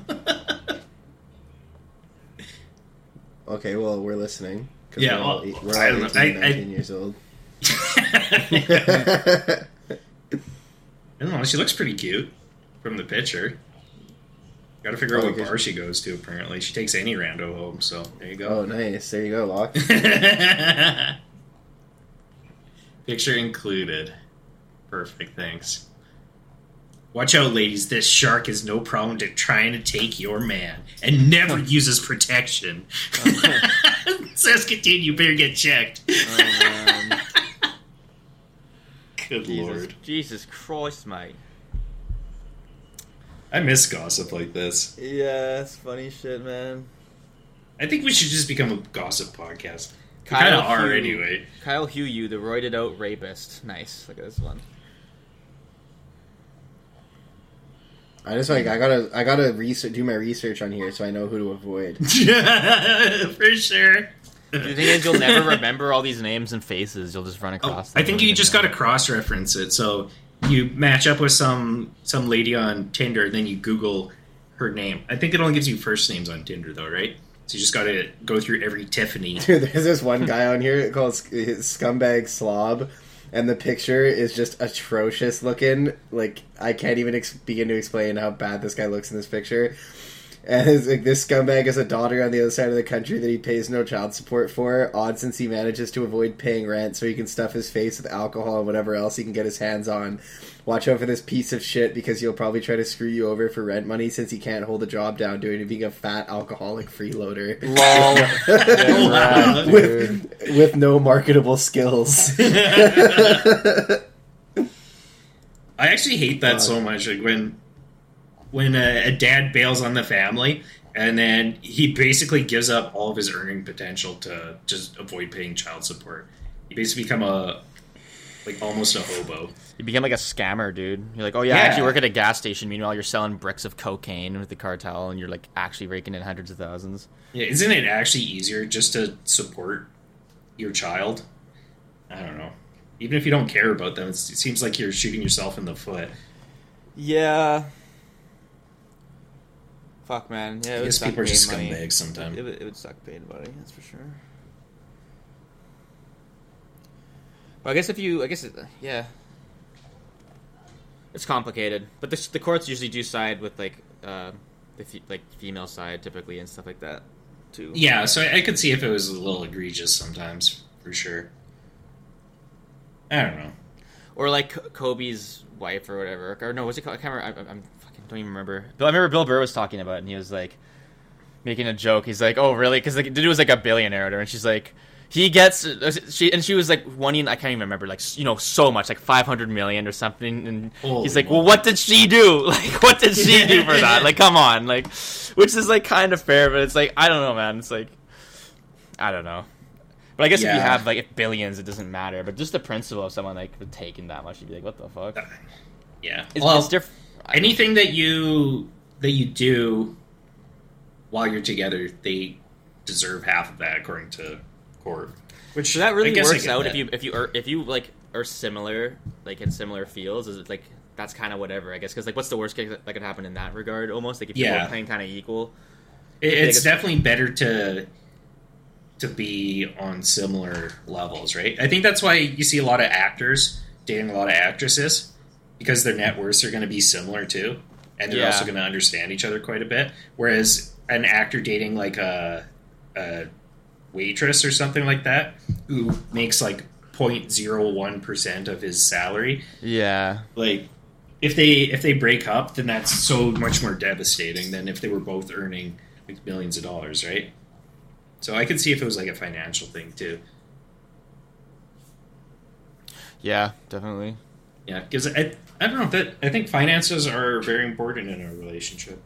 Okay, well, we're listening. Yeah, we're well, we're I all don't 18, I- I- 19 years old. I don't know. She looks pretty cute from the picture. Got to figure out Oh, what okay. bar she goes to. Apparently, she takes any rando home. So there you go. Oh, go. nice. There you go, Lock. Picture included. Perfect. Thanks. Watch out, ladies. This shark is no problem to trying to take your man and never uses protection. Says continue. Better get checked. Man. Good Jesus, lord. Jesus Christ, mate. I miss gossip like this. Yeah, it's funny shit, man. I think we should just become a gossip podcast. We Kyle kind of are anyway. Kyle Hugh, you the roided out rapist. Nice. Look at this one. I just like I gotta I gotta research do my research on here so I know who to avoid. For sure. The thing is, you'll never remember all these names and faces. You'll just run Oh, across. I think you just know. got to cross-reference it. So you match up with some some lady on Tinder, then you Google her name. I think it only gives you first names on Tinder, though, right? So you just got to go through every Tiffany. Dude, there's this one guy on here called Sc- Scumbag Slob, and the picture is just atrocious looking. Like I can't even ex- begin to explain how bad this guy looks in this picture. And it's like this scumbag has a daughter on the other side of the country that he pays no child support for. Odd since he manages to avoid paying rent, so he can stuff his face with alcohol and whatever else he can get his hands on. Watch out for this piece of shit because he'll probably try to screw you over for rent money since he can't hold a job down doing it being a fat alcoholic freeloader. Lol. Wow. with with no marketable skills. I actually hate that so um, much. Like when when a, a dad bails on the family, and then he basically gives up all of his earning potential to just avoid paying child support. He basically become a like almost a hobo. You become like a scammer, dude. You're like, oh yeah, I actually work at a gas station. Meanwhile, you're selling bricks of cocaine with the cartel, and you're like actually raking in hundreds of thousands. Yeah, isn't it actually easier just to support your child? I don't know. Even if you don't care about them, it's, it seems like you're shooting yourself in the foot. Yeah. Fuck, man. Yeah, it I guess people are just scumbags sometimes. It would, it would suck paying money. That's for sure. But I guess if you, I guess, it, yeah, it's complicated. But the the courts usually do side with like uh, the fe- like female side typically and stuff like that too. Yeah, so I, I could see if it was a little egregious sometimes, for sure. I don't know. Or like Kobe's wife or whatever. Or no, what's it called? I can't remember. I, I'm don't even remember. But I remember Bill Burr was talking about it, and he was like making a joke. He's like, "Oh, really?" Because the dude was like a billionaire, or and she's like, he gets uh, she and she was like wanting. I can't even remember, like you know, so much, like five hundred million or something. And Holy he's like, "Well, what did she do? Like, what did she do for that? Like, come on, like." Which is like kind of fair, but it's like I don't know, man. It's like I don't know. But I guess if you have like billions, it doesn't matter. But just the principle of someone like taking that much, you'd be like, "What the fuck?" Yeah. It's, well, it's different. Anything that you that you do while you're together, they deserve half of that according to court. Which So that really I guess I works out that. if you if you are if you like are similar, like in similar fields. Is it like that's kind of whatever I guess? Because like, what's the worst case that could happen in that regard? Almost like if Yeah. you're playing kind of equal. It- it's biggest- definitely better to to be on similar levels, right? I think that's why you see a lot of actors dating a lot of actresses because their net worths are going to be similar too, and they're Yeah. also going to understand each other quite a bit. Whereas an actor dating like a, a waitress or something like that who makes like 0.01 percent of his salary, Yeah, like if they if they break up, then that's so much more devastating than if they were both earning like millions of dollars, right? So I could see if it was like a financial thing too. yeah, definitely. Yeah, because I I don't know that I think finances are very important in a relationship.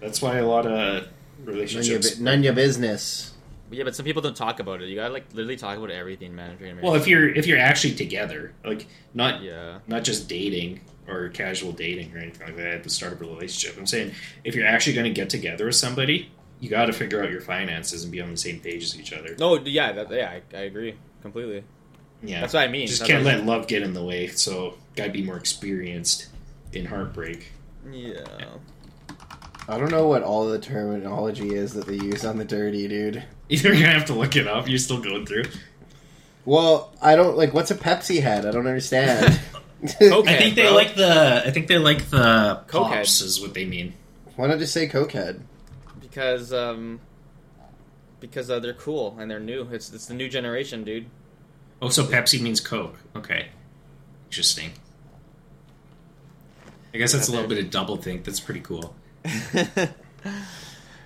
That's why a lot of none, your, relationships. bu- none your business. But yeah, but some people don't talk about it. You gotta like literally talk about everything, man. if you're Well, if you're if you're actually together, like not yeah, not just dating or casual dating or anything like that at the start of a relationship. I'm saying if you're actually going to get together with somebody, you got to figure out your finances and be on the same page as each other. no, yeah, that, yeah, I, I agree completely. Yeah, That's what I mean. Just That's can't what I let love get in the way. So, got to be more experienced in heartbreak. Yeah. I don't know what all the terminology is that they use on the dirty, dude. You're gonna have to look it up. You're still going through. Well, I don't like. What's a Pepsi head? I don't understand. Okay. I think they bro. like the. I think they like the Cokehead. pops is what they mean. Why not just say cokehead? because um, because uh, they're cool and they're new. It's it's the new generation, dude. Oh, so Pepsi means Coke. Okay. Interesting. I guess that's a little bit of double think. That's pretty cool.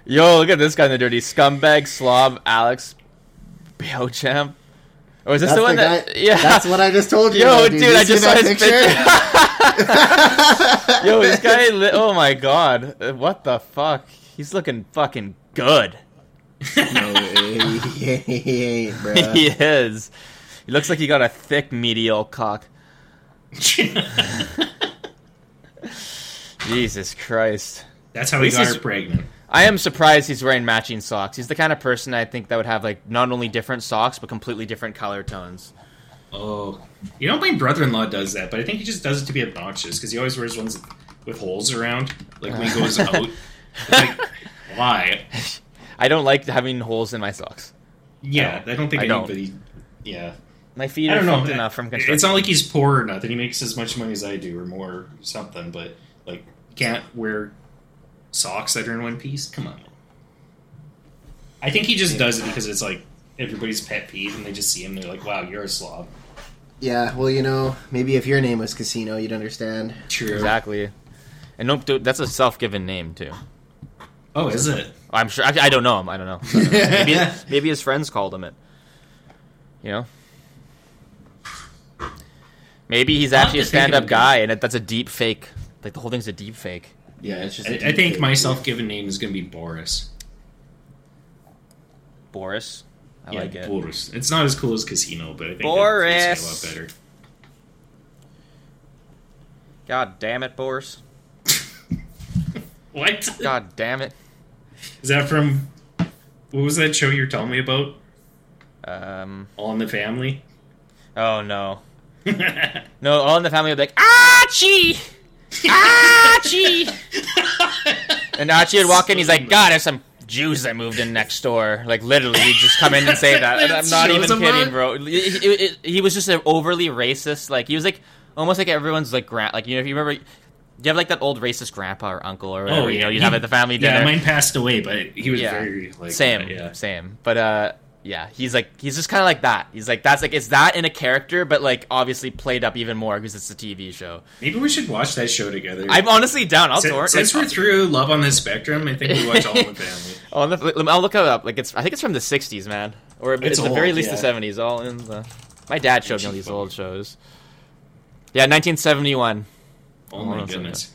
Yo, look at this guy in the dirty scumbag slob, Alex Beauchamp. Oh, is this That's the one the that? guy- Yeah. That's what I just told you. Yo, about, dude, You I see just saw that his picture. Yo, this guy. Li- oh my god, Uh, what the fuck? He's looking fucking good. no way. he ain't, bruh. he is. He looks like he got a thick medial cock. Jesus Christ. That's how he got her pregnant. I am surprised he's wearing matching socks. He's the kind of person I think that would have like not only different socks but completely different color tones. Oh, you know, my brother-in-law does that, but I think he just does it to be obnoxious because he always wears ones with holes around, like when he goes out. Like, why? I don't like having holes in my socks. Yeah, I don't think I don't. Yeah, My feet I are don't know. fucked enough from construction. It's not like he's poor or nothing. He makes as much money as I do, or more, or something. But like, can't wear socks that are in one piece. Come on. I think he just does it because it's like everybody's pet peeve, and they just see him. They're like, "Wow, you're a slob." Yeah, well, you know, maybe if your name was Casino, you'd understand. True. exactly. And don't do, that's a self-given name too. Oh, is it? I'm sure. I, I don't know him. I don't know. I don't know. maybe, maybe his friends called him it. You know. Maybe he's I'll actually a to think of stand-up guy, and it, that's a deep fake. Like the whole thing's a deep fake. Yeah, it's just. I, I think my self-given name is going to be Boris. Boris. I yeah, like it. Boris. It's not as cool as Casino, but I think Boris. it fits me a lot better. God damn it, Boris. What? God damn it. Is that from? What was that show you were telling me about? Um. All in the Family. Oh no. No, all in the family would be like, Archie! Archie! and Archie would walk in, he's like, God, there's some Jews that moved in next door. Like, literally, he'd just come in and say that. And I'm not even kidding, bro. He, he- he- he was just an overly racist, like, he was like, almost like everyone's, like, grand, like, you know, if you remember, do you have, like, that old racist grandpa or uncle or whatever, you know, you'd have at the family dinner. Yeah, mine passed away, but he was Yeah. very like same, that, yeah. same. But uh, yeah, he's like he's just kind of like that. He's like that's like it's that in a character, but like obviously played up even more because it's a TV show. Maybe we should watch that show together. I'm honestly down. I'll since, since we're through Love on the Spectrum, I think we watch All in oh, the Family. I'll, I'll look it up. Like it's I think it's from the '60s, man, or it's, at the very least yeah. the '70s. All in the. My dad showed me all these old shows. Yeah, 1971. Oh my goodness.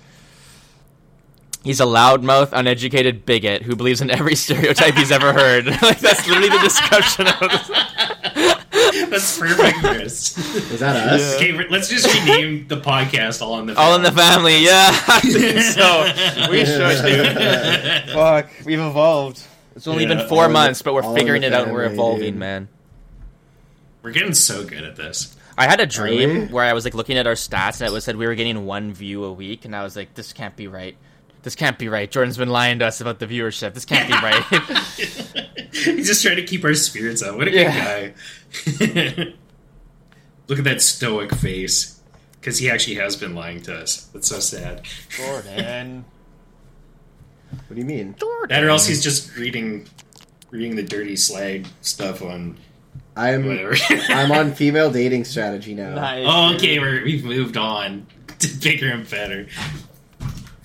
He's a loudmouth, uneducated bigot who believes in every stereotype he's ever heard. like that's literally the description of this. That's perfect, Chris. Is that us? okay, re- let's just rename the podcast All in the All in the Family. family, yeah. I think so. We should, dude. Fuck, we've evolved. It's only Yeah, been four in the- months, but we're figuring the it out and we're evolving, dude. man. We're getting so good at this. I had a we? dream where I was like looking at our stats and it was said we were getting one view a week, and I was like, this can't be right. This can't be right. Jordan's been lying to us about the viewership. This can't be right. He's just trying to keep our spirits up. What a Yeah. good guy. Look at that stoic face. Because he actually has been lying to us. That's so sad. Jordan. What do you mean? That or else he's just reading reading the dirty slag stuff on I'm whatever. I'm on female dating strategy now. Nice. oh, okay, we're, we've moved on to bigger and better.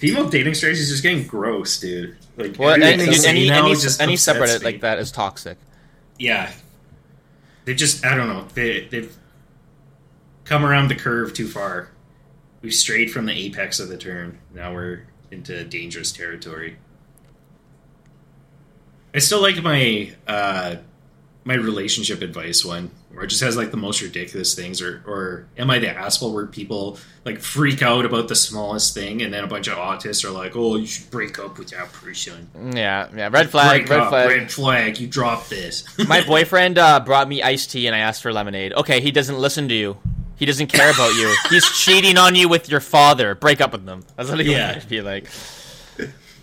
Female dating strategies is just getting gross, dude. Like Well, any, any, any, just any subreddit me. like that is toxic. Yeah, they just I don't know. They they've come around the curve too far. We've strayed from the apex of the turn. Now we're into dangerous territory. I still like my uh, my relationship advice one, it just has like the most ridiculous things, or or am I the asshole where people like freak out about the smallest thing, and then a bunch of autists are like, "Oh, you should break up with that person." Yeah, yeah. Red flag, break red up, flag. red flag. You drop this. My boyfriend uh, brought me iced tea and I asked for lemonade. Okay, he doesn't listen to you. He doesn't care about you. He's cheating on you with your father. Break up with him. That's what he Yeah. would be like.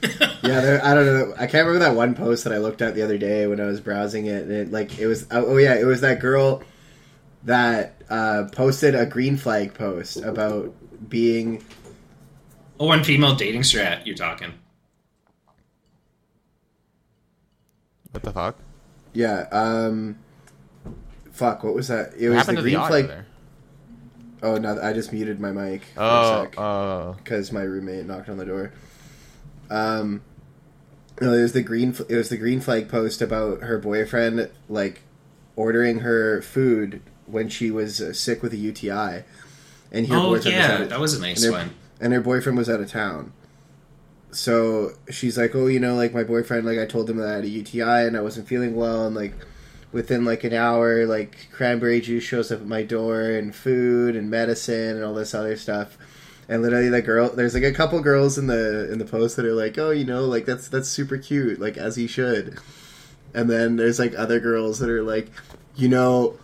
Yeah, there, I don't know. I can't remember that one post that I looked at the other day when I was browsing it. And it like it was. Oh, oh yeah, it was that girl that uh, posted a green flag post about being. Oh, one female dating strat. You're talking. What the fuck? Yeah. Um. Fuck. What was that? It What was the to the green flag. there? Oh no! I just muted my mic Oh, sec oh. because my roommate knocked on the door. Um. No, it was the green. It was the green flag post about her boyfriend like ordering her food when she was uh, sick with a UTI, and her Oh boyfriend was yeah, out of- that was a nice and her, one. and her boyfriend was out of town. So she's like, "Oh, you know, like my boyfriend, like I told him that I had a UTI and I wasn't feeling well, and like within like an hour, like cranberry juice shows up at my door and food and medicine and all this other stuff." And literally, the girl, there's like a couple girls in the in the post that are like, "Oh, you know, like that's that's super cute, like as he should." And then there's like other girls that are like, "You know."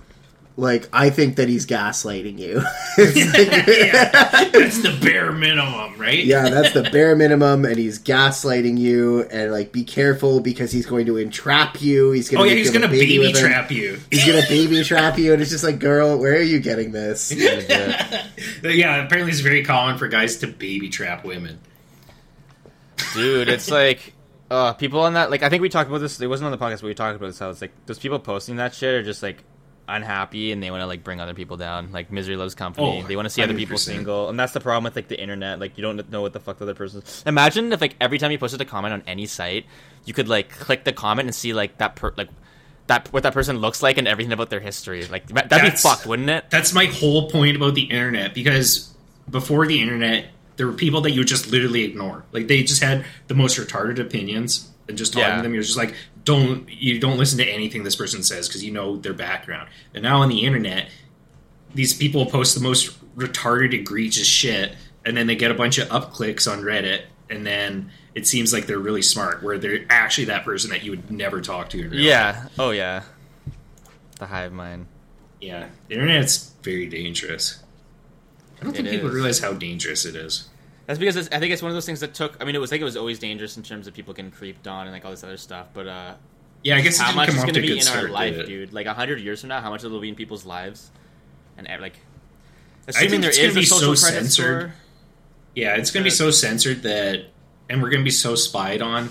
Like I think that he's gaslighting you. It's like- yeah, that's the bare minimum, right? yeah, that's the bare minimum, and he's gaslighting you. And like, be careful because he's going to entrap you. He's going. Oh to yeah, he's gonna baby, trap you. He's gonna baby trap you, and it's just like, girl, where are you getting this? yeah, apparently it's very common for guys to baby trap women. dude it's like uh people on that like i think we talked about this it wasn't on the podcast but we talked about this how it's like those people posting that shit are just like unhappy and they want to like bring other people down. Like misery loves company Oh, they want to see other people single and that's the problem with like the internet. Like you don't know what the fuck the other person imagine if like every time you posted a comment on any site you could like click the comment and see like that per like that what that person looks like and everything about their history. Like that'd be fucked, wouldn't it? That's my whole point about the internet because before the internet, there were people that you would just literally ignore. Like they just had the most retarded opinions, and just talking Yeah. to them, you're just like, don't you don't listen to anything this person says because you know their background. And now on the internet, these people post the most retarded, egregious shit, and then they get a bunch of up clicks on Reddit, and then it seems like they're really smart, where they're actually that person that you would never talk to. In real life. yeah oh yeah the hive mind Yeah, the internet's very dangerous. I don't It think people is. realize how dangerous it is. That's because it's, I think it's one of those things that took. I mean, it was like it was always dangerous in terms of people getting creeped on and like all this other stuff. But uh, Yeah, I guess how much come is going to be in start, our life, dude? Like a hundred years from now, how much it'll be in people's lives? And uh, like, think assuming there it's is gonna a be social so credit censored. score, Yeah, it's going to be so censored that, and we're going to be so spied on.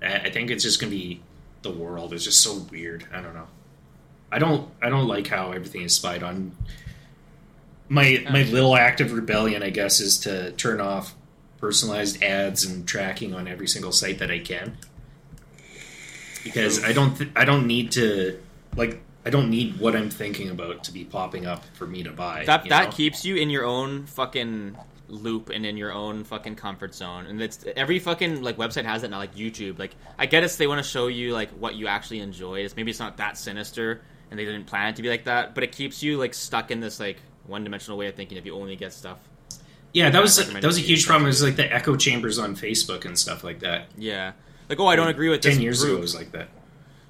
I think it's just going to be the world is just so weird. I don't know. I don't. I don't like how everything is spied on. My my little act of rebellion, I guess, is to turn off personalized ads and tracking on every single site that I can. Because I don't. Th- I don't need to like. I don't need what I'm thinking about to be popping up for me to buy. that that know? keeps you in your own fucking loop and in your own fucking comfort zone. And it's every fucking like website has it now, like YouTube. Like I get it, they want to show you like what you actually enjoy. It's maybe it's not that sinister, and they didn't plan it to be like that, but it keeps you like stuck in this like one dimensional way of thinking if you only get stuff. Yeah, that was that was a huge problem. It was like the echo chambers on Facebook and stuff like that. Yeah. Like, oh, I don't agree with this Ten years group, ago, it was like that.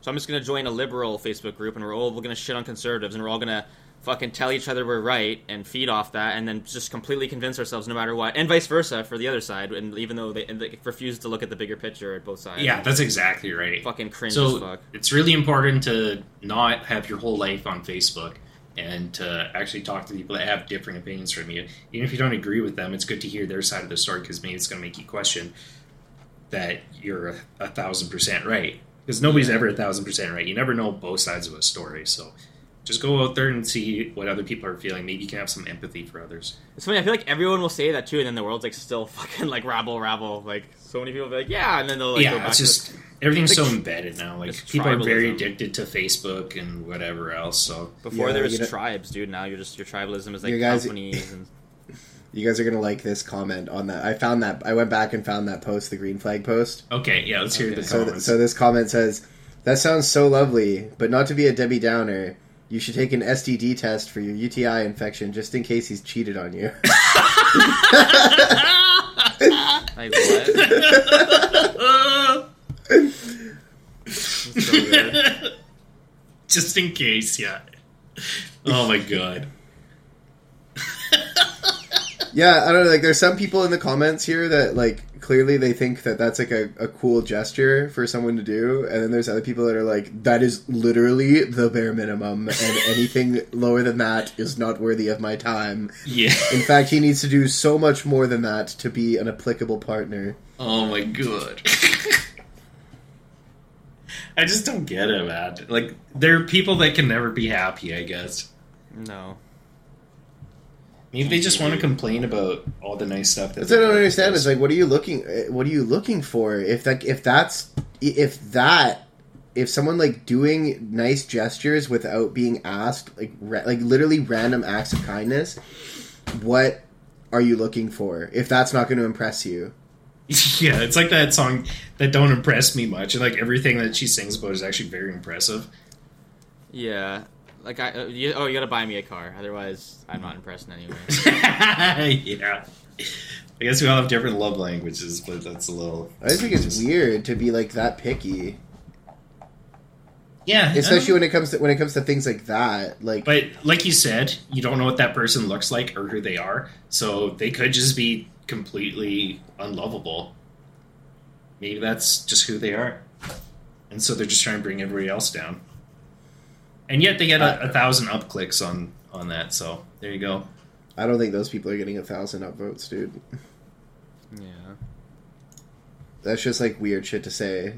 so I'm just gonna join a liberal Facebook group, and we're all we're gonna shit on conservatives, and we're all gonna fucking tell each other we're right and feed off that, and then just completely convince ourselves no matter what, and vice versa for the other side, and even though they, they refuse to look at the bigger picture at both sides. Yeah, that's exactly right. fucking cringe as So fuck. it's really important to not have your whole life on Facebook and to actually talk to people that have different opinions from you. Even if you don't agree with them, it's good to hear their side of the story because maybe it's going to make you question that you're a, a thousand percent right. Because nobody's ever a thousand percent right. You never know both sides of a story. So just go out there and see what other people are feeling. Maybe you can have some empathy for others. It's funny. I feel like everyone will say that too, and then the world's like still fucking like rabble rabble. Like so many people will be like, yeah, and then they'll like go yeah, back it's to just everything's Like, so embedded now. Like it's people are very addicted to Facebook and whatever else. So before Yeah, there was you know- tribes, dude. Now you're just your tribalism is like You guys- companies and You guys are gonna like this comment on that. I found that I went back and found that post, the green flag post. okay, yeah, let's hear Okay. the So, th- so this comment says, "That sounds so lovely, but not to be a Debbie Downer. You should take an STD test for your UTI infection just in case he's cheated on you." like what? weird. Just in case, yeah. Oh my god. yeah, I don't know. Like, there's some people in the comments here that like clearly they think that that's like a, a cool gesture for someone to do, and then there's other people that are like, "That is literally the bare minimum, and anything lower than that is not worthy of my time." Yeah. In fact, he needs to do so much more than that to be an applicable partner. Oh my god. I just don't get it, man. Like, there are people that can never be happy. I guess No. maybe they just want to complain about all the nice stuff. That That's what I don't understand. partner Is like, what are you looking? uh, What are you looking for? If that, if that's, if that, if someone like doing nice gestures without being asked, like, ra- like literally random acts of kindness, what are you looking for? If that's not going to impress you, does. yeah, it's like that song that don't impress me much, and like everything that she sings about is actually very impressive. Yeah. Like I, uh, you, oh, you gotta buy me a car. Otherwise, I'm not impressed in any way. yeah. I guess we all have different love languages, but that's a little. I just think it's weird to be like that picky, Yeah, especially when it comes to when it comes to things like that. Like, But like you said, you don't know what that person looks like or who they are, so they could just be completely unlovable. Maybe that's just who they are, and so they're just trying to bring everybody else down. And yet they get a, a thousand up clicks on on that. So there you go. I don't think those people are getting a thousand upvotes, dude. yeah. That's just like weird shit to say.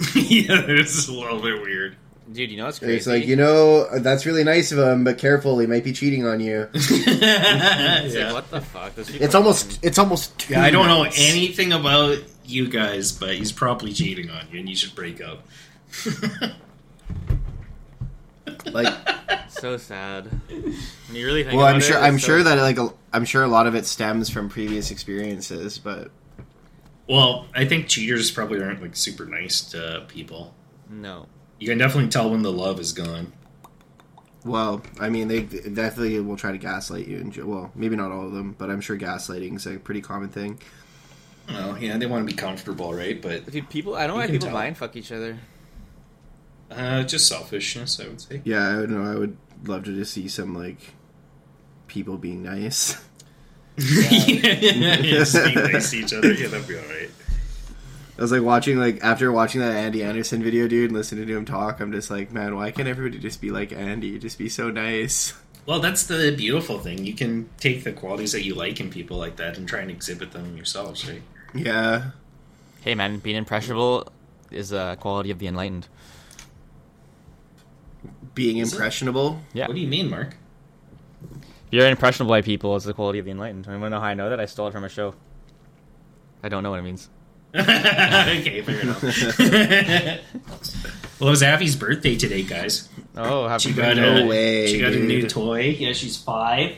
yeah, it's a little bit weird. Dude, you know what's crazy? It's like you know that's really nice of him, but careful, he might be cheating on you. It's yeah. like, what the fuck? Those people It's almost it's almost Yeah, I don't know anything about you guys, but he's probably cheating on you, and you should break up. like. so sad. When you really think Well, about I'm sure it's I'm so- sure that like a, I'm sure a lot of it stems from previous experiences, but well, I think cheaters probably aren't like super nice to people. No. You can definitely tell when the love is gone. well, I mean they definitely will try to gaslight you. And well, maybe not all of them, but I'm sure gaslighting is a pretty common thing. Well, yeah, they want to be comfortable, right? But Dude, people. I don't know why people tell. mind fuck each other. uh, just selfishness, I would say. Yeah, I would know. I would love to just see some like people being nice. yeah, just being nice to each other. Yeah, that'd be all right. I was like watching like after watching that Andy Anderson video, dude, and listening to him talk. I'm just like, man, why can't everybody just be like Andy? Just be so nice. Well, that's the beautiful thing. You can take the qualities that you like in people like that and try and exhibit them yourselves, right? Yeah, Hey, man, being impressionable is a quality of the enlightened. being Is it? impressionable. Yeah. What do you mean, Mark? You're impressionable by people is the quality of the enlightened. I want to know how I know that? I stole it from a show. I don't know what it means. okay, fair enough. well, it was Avi's birthday today, guys. Oh, happy She got birthday. a No way, she got a new toy. Yeah, she's five,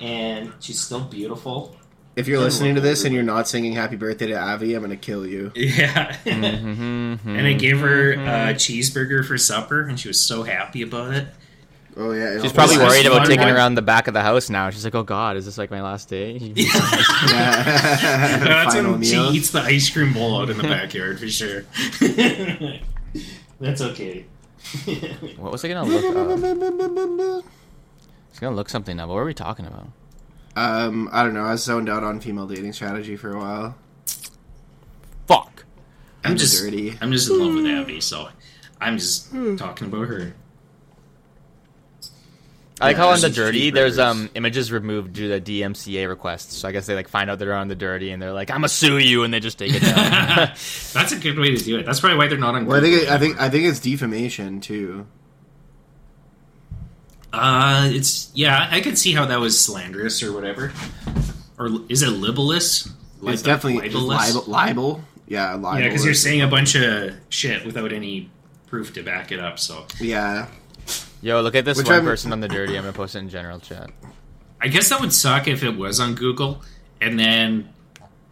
and she's still beautiful. If you're listening to this and you're not singing "Happy Birthday" to Avi, I'm gonna kill you. Yeah. Mhm, and I gave her a cheeseburger for supper, and she was so happy about it. Oh yeah, She's probably Well, worried about taking more- around the back of the house now. She's like, "Oh God, is this like my last day?" That's Final when she eats the ice cream bowl out in the backyard for sure. That's okay. what was I gonna look? Up? I was gonna look something up. What were we talking about? Um, I don't know. I was zoned out on female dating strategy for a while. Fuck. I'm And just dirty. I'm just in love with Abby, so I'm just talking about her. I like Yeah, how on the dirty, there's um images removed due to DMCA requests. So I guess they like find out they're on the dirty and they're like, "I'm gonna sue you," and they just take it down. That's a good way to do it. That's probably why they're not on. Well, I think it, I think. I think it's defamation too. Uh, it's yeah. I could see how that was slanderous or whatever. Or is it libelous? Li- It's definitely libelous? libel, libel. Yeah, libel. Yeah, because you're saying a bunch of shit without any proof to back it up. So Yeah, Yo, look at this Which one I'm- person on the dirty. I'm gonna post it in general chat. I guess that would suck if it was on Google, and then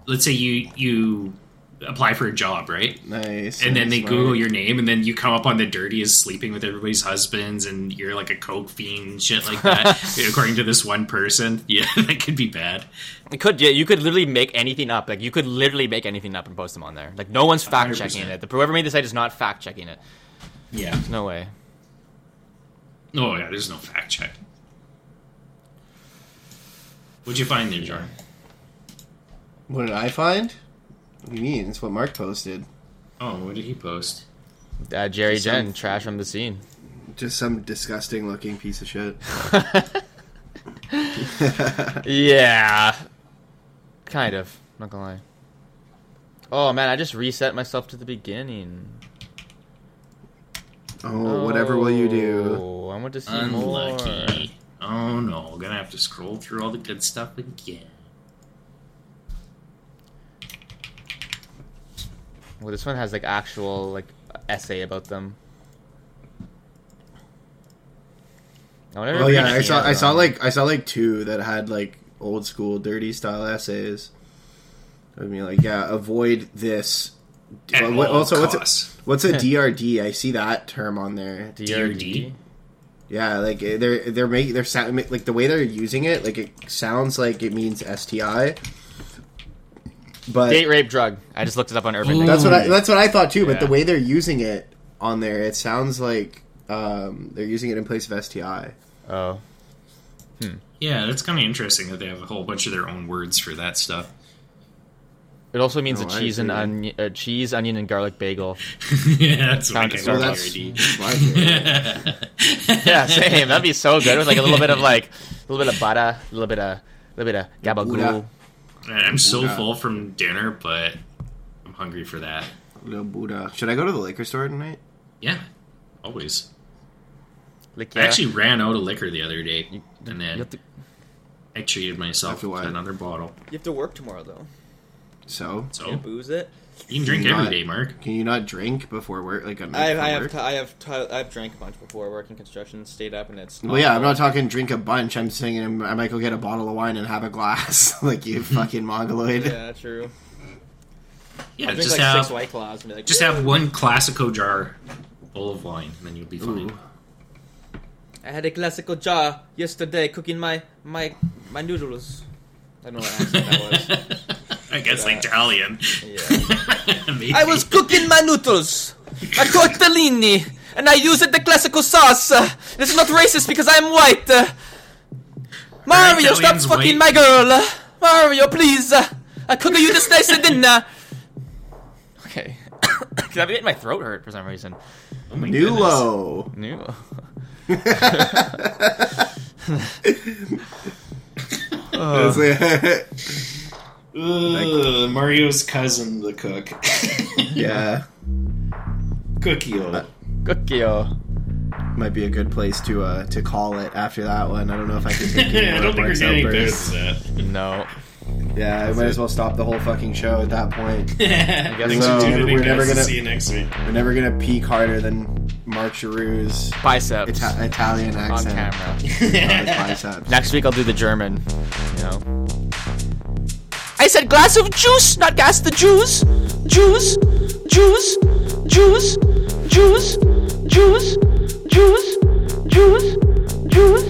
let's say you you apply for a job, right? nice. And then they Smart. Google your name, and then you come up on the dirty as sleeping with everybody's husbands, and you're like a coke fiend, shit like that. according to this one person, yeah, that could be bad. It could, yeah, you could literally make anything up. Like you could literally make anything up and post them on there. Like no one's fact checking it. The whoever made the site is not fact checking it. Yeah. No way. Oh yeah, there's no fact check. What'd you find there, Jordan? What did I find? What do you mean? It's what Mark posted. Oh, what did he post? Uh, Jerry Some- Jen, trash from the scene. Just some disgusting looking piece of shit. yeah, kind of. Not gonna lie. Oh man, I just reset myself to the beginning. Oh, whatever will you do? Oh, I want to see more. Unlucky. Oh no, gonna have to scroll through all the good stuff again. Well, this one has like actual like essay about them. I wonder if Oh yeah, I saw I saw like I saw like two that had like old school dirty style essays. I mean, like yeah, avoid this. At Well, what- all also, what's a, what's a DRD? I see that term on there. DRD? Yeah, like they're they're making they're sound like the way they're using it. Like it sounds like it means STI, but date rape drug. I just looked it up on Urban. Ooh. Dictionary. that's what I that's what I thought too. But the way they're using it on there, it sounds like um, they're using it in place of STI. Oh, Yeah, that's kind of interesting that they have a whole bunch of their own words for that stuff. It also means No, a I cheese and onion, uh, cheese, onion, and garlic bagel. yeah, that's my Found kind it of Well, that's DRD. my favorite. yeah, same. That'd be so good with like a little bit of like a little bit of butter, a little bit of a little bit of gabagool. Buddha. I'm so Buddha. full from dinner, but I'm hungry for that. Little Buddha. Should I go to the liquor store tonight? Yeah, always. Like, I actually ran out of liquor the other day, You- and then to, I treated myself After with another bottle. you have to work tomorrow though. So So Can't booze it. you can drink Not- every day, Mark. can you not drink before work? Like a night I, before I have work? t- I have t- I've drank a bunch before working construction, stayed up, and it's. Well, yeah, I'm not talking drink a bunch. I'm saying I'm- I might go get a bottle of wine and have a glass, like you fucking mongoloid. Yeah, true. Yeah, I'll drink just like have six white claws and be like, just have one Classico jar full of wine, and then you'll be fine. Ooh. I had a Classico jar yesterday cooking my my my noodles. I don't know what accent that was. I guess Yeah. Italian. Yeah. I was cooking my noodles, my tortellini, and I used the Classico sauce. Uh, is not racist because I'm white. Uh, Mario, stop fucking white? my girl. Uh, Mario, please. Uh, I cook you this nice dinner. Okay. Cause I'm getting my throat hurt for some reason. Oh my goodness. Nulo. New. It's Ugh, Mario's cousin, the cook. yeah, Cookie. Cookie-o. might be a good place to uh, to call it after that one. I don't know if I can take any I more don't think we're getting better than that. No. Yeah, I might as well stop the whole fucking show at that point. Thanks so. for tuning in, We're never gonna- See you next week. We're never gonna peak harder than Mark Giroux's Biceps. Ita- Italian on accent. camera. on his biceps. Next week I'll do the German. You know. I said glass of juice, not gas the juice, juice, juice, juice, juice, Jews, Jews, Jews,